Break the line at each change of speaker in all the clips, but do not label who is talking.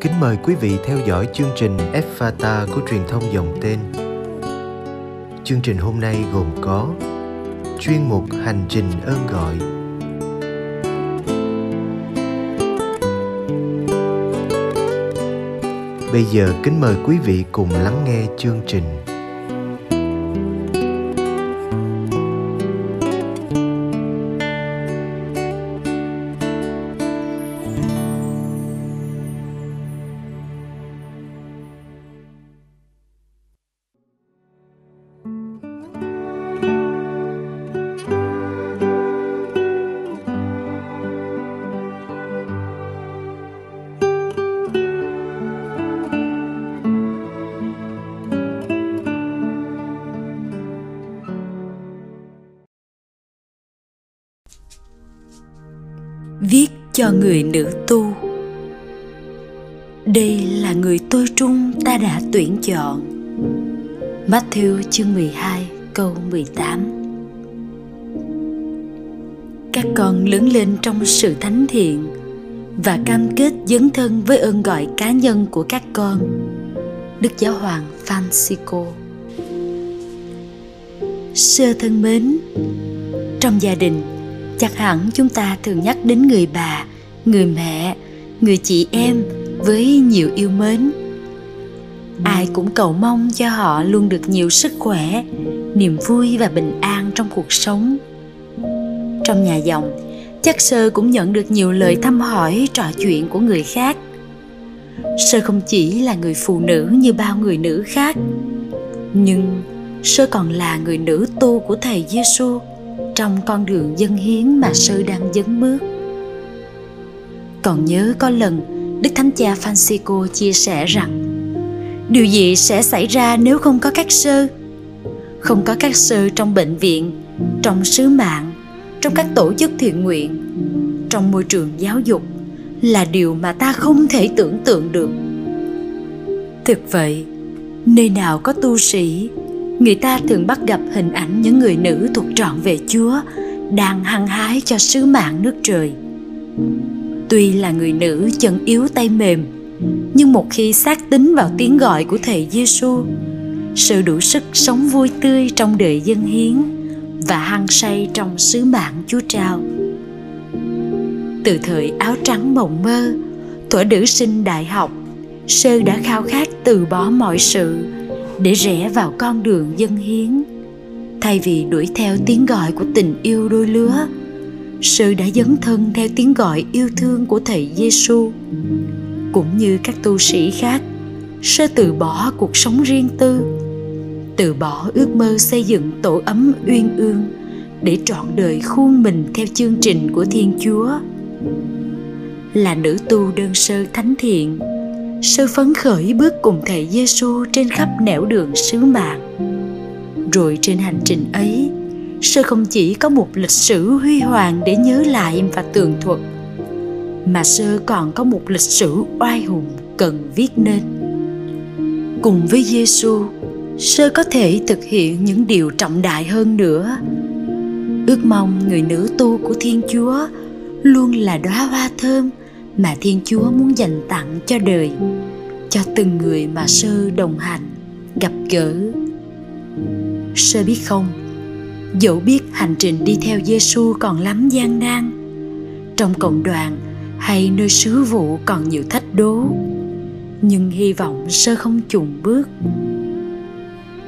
Kính mời quý vị theo dõi chương trình Fata của truyền thông dòng tên. Chương trình hôm nay gồm có chuyên mục Hành trình ơn gọi. Bây giờ kính mời quý vị cùng lắng nghe chương trình.
Viết cho người nữ tu. Đây là người tôi trung ta đã tuyển chọn. Matthew chương 12 câu 18 Các con lớn lên trong sự thánh thiện và cam kết dấn thân với ơn gọi cá nhân của các con. Đức Giáo hoàng Francisco. Sơ thân mến, trong gia đình chắc hẳn chúng ta thường nhắc đến người bà, người mẹ, người chị em với nhiều yêu mến. Ai cũng cầu mong cho họ luôn được nhiều sức khỏe, niềm vui và bình an trong cuộc sống. Trong nhà dòng, chắc sơ cũng nhận được nhiều lời thăm hỏi, trò chuyện của người khác. Sơ không chỉ là người phụ nữ như bao người nữ khác, nhưng sơ còn là người nữ tu của thầy giêsu trong con đường dân hiến mà sư đang dấn bước. Còn nhớ có lần, đức thánh cha francisco chia sẻ rằng, điều gì sẽ xảy ra nếu không có các sơ? Không có các sơ trong bệnh viện, trong sứ mạng, trong các tổ chức thiện nguyện, trong môi trường giáo dục là điều mà ta không thể tưởng tượng được. Thực vậy, nơi nào có tu sĩ người ta thường bắt gặp hình ảnh những người nữ thuộc trọn về Chúa đang hăng hái cho sứ mạng nước trời. Tuy là người nữ chân yếu tay mềm, nhưng một khi xác tính vào tiếng gọi của thầy Giêsu, sự đủ sức sống vui tươi trong đời dân hiến và hăng say trong sứ mạng Chúa trao. Từ thời áo trắng mộng mơ, thuở nữ sinh đại học, Sơ đã khao khát từ bỏ mọi sự để rẽ vào con đường dân hiến. Thay vì đuổi theo tiếng gọi của tình yêu đôi lứa, sư đã dấn thân theo tiếng gọi yêu thương của thầy giêsu cũng như các tu sĩ khác sơ từ bỏ cuộc sống riêng tư, từ bỏ ước mơ xây dựng tổ ấm uyên ương để trọn đời khuôn mình theo chương trình của thiên chúa. Là nữ tu đơn sơ thánh thiện sơ phấn khởi bước cùng thầy Giêsu trên khắp nẻo đường sứ mạng. Rồi trên hành trình ấy, sơ không chỉ có một lịch sử huy hoàng để nhớ lại và tường thuật, mà sơ còn có một lịch sử oai hùng cần viết nên. Cùng với Giêsu, sơ có thể thực hiện những điều trọng đại hơn nữa. Ước mong người nữ tu của Thiên Chúa luôn là đóa hoa thơm mà Thiên Chúa muốn dành tặng cho đời, cho từng người mà sơ đồng hành, gặp gỡ. Sơ biết không, dẫu biết hành trình đi theo Giêsu còn lắm gian nan, trong cộng đoàn hay nơi sứ vụ còn nhiều thách đố, nhưng hy vọng sơ không chùn bước.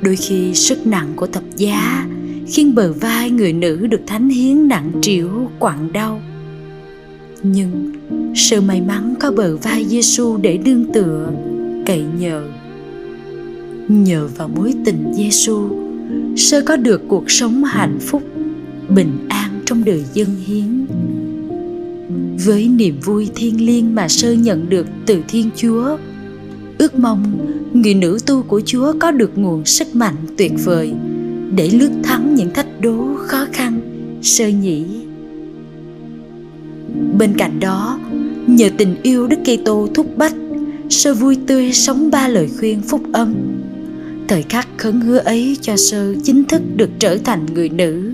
Đôi khi sức nặng của thập giá khiến bờ vai người nữ được thánh hiến nặng trĩu quặn đau nhưng sự may mắn có bờ vai Giêsu để đương tựa, cậy nhờ. Nhờ vào mối tình Giêsu, sơ có được cuộc sống hạnh phúc, bình an trong đời dân hiến. Với niềm vui thiêng liêng mà sơ nhận được từ Thiên Chúa, ước mong người nữ tu của Chúa có được nguồn sức mạnh tuyệt vời để lướt thắng những thách đố khó khăn, sơ nhĩ Bên cạnh đó, nhờ tình yêu Đức Kitô thúc bách, sơ vui tươi sống ba lời khuyên phúc âm. Thời khắc khấn hứa ấy cho sơ chính thức được trở thành người nữ,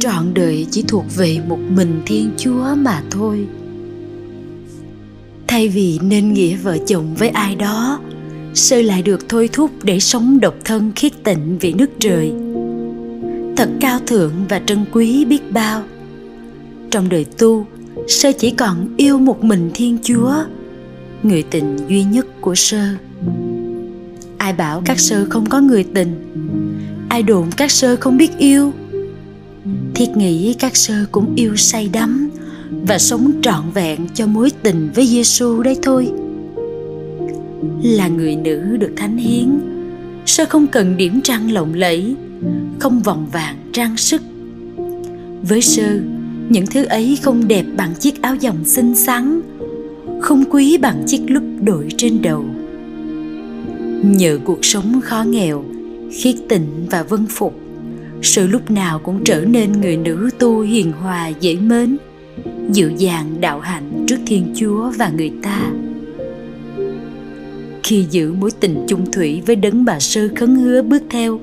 trọn đời chỉ thuộc về một mình Thiên Chúa mà thôi. thay vì nên nghĩa vợ chồng với ai đó sơ lại được thôi thúc để sống độc thân khiết tịnh vì nước trời thật cao thượng và trân quý biết bao trong đời tu sơ chỉ còn yêu một mình thiên chúa người tình duy nhất của sơ ai bảo các sơ không có người tình ai đồn các sơ không biết yêu thiết nghĩ các sơ cũng yêu say đắm và sống trọn vẹn cho mối tình với Giêsu đấy thôi. Là người nữ được thánh hiến, sơ không cần điểm trang lộng lẫy, không vòng vàng trang sức. Với sơ, những thứ ấy không đẹp bằng chiếc áo dòng xinh xắn, không quý bằng chiếc lúp đội trên đầu. Nhờ cuộc sống khó nghèo, khiết tịnh và vân phục, sự lúc nào cũng trở nên người nữ tu hiền hòa dễ mến dịu dàng đạo hạnh trước thiên chúa và người ta khi giữ mối tình chung thủy với đấng bà sơ khấn hứa bước theo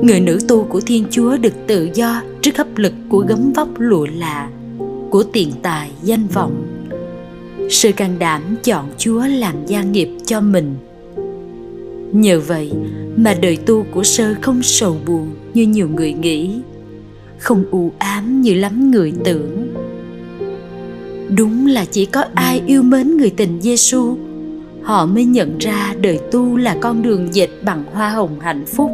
người nữ tu của thiên chúa được tự do trước hấp lực của gấm vóc lụa lạ, của tiền tài danh vọng. Sự can đảm chọn chúa làm gia nghiệp cho mình. Nhờ vậy mà đời tu của sơ không sầu buồn như nhiều người nghĩ, không u ám như lắm người tưởng. Đúng là chỉ có ai yêu mến người tình Giêsu họ mới nhận ra đời tu là con đường dệt bằng hoa hồng hạnh phúc,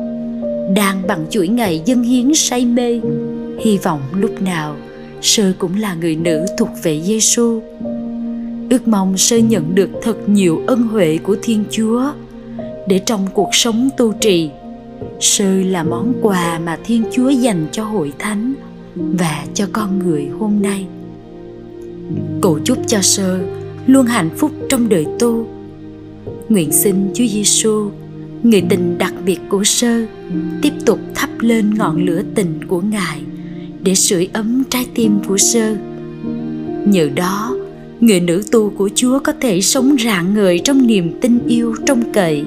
đang bằng chuỗi ngày dân hiến say mê hy vọng lúc nào, sơ cũng là người nữ thuộc về Giêsu ước mong sơ nhận được thật nhiều ân huệ của thiên chúa để trong cuộc sống tu trì. Sơ là món quà mà thiên chúa dành cho hội thánh và cho con người hôm nay. Cầu chúc cho sơ luôn hạnh phúc trong đời tu. Nguyện xin chúa giêsu người tình đặc biệt của sơ, tiếp tục thắp lên ngọn lửa tình của ngài để sưởi ấm trái tim của sơ. Nhờ đó, người nữ tu của chúa có thể sống rạng ngời trong niềm tin yêu trong cậy.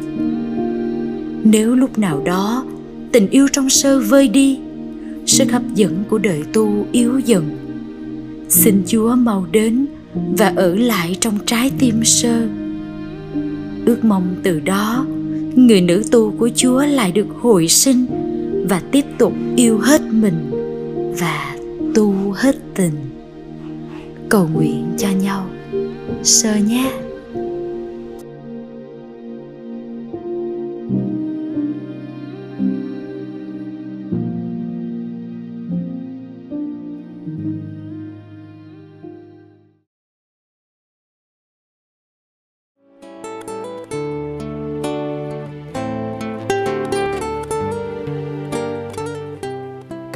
Nếu lúc nào đó, tình yêu trong sơ vơi đi, sức hấp dẫn của đời tu yếu dần. Xin chúa mau đến và ở lại trong trái tim sơ. Ước mong từ đó, người nữ tu của chúa lại được hồi sinh và tiếp tục yêu hết mình và tu hết tình. Cầu nguyện cho nhau. Sơ nhé.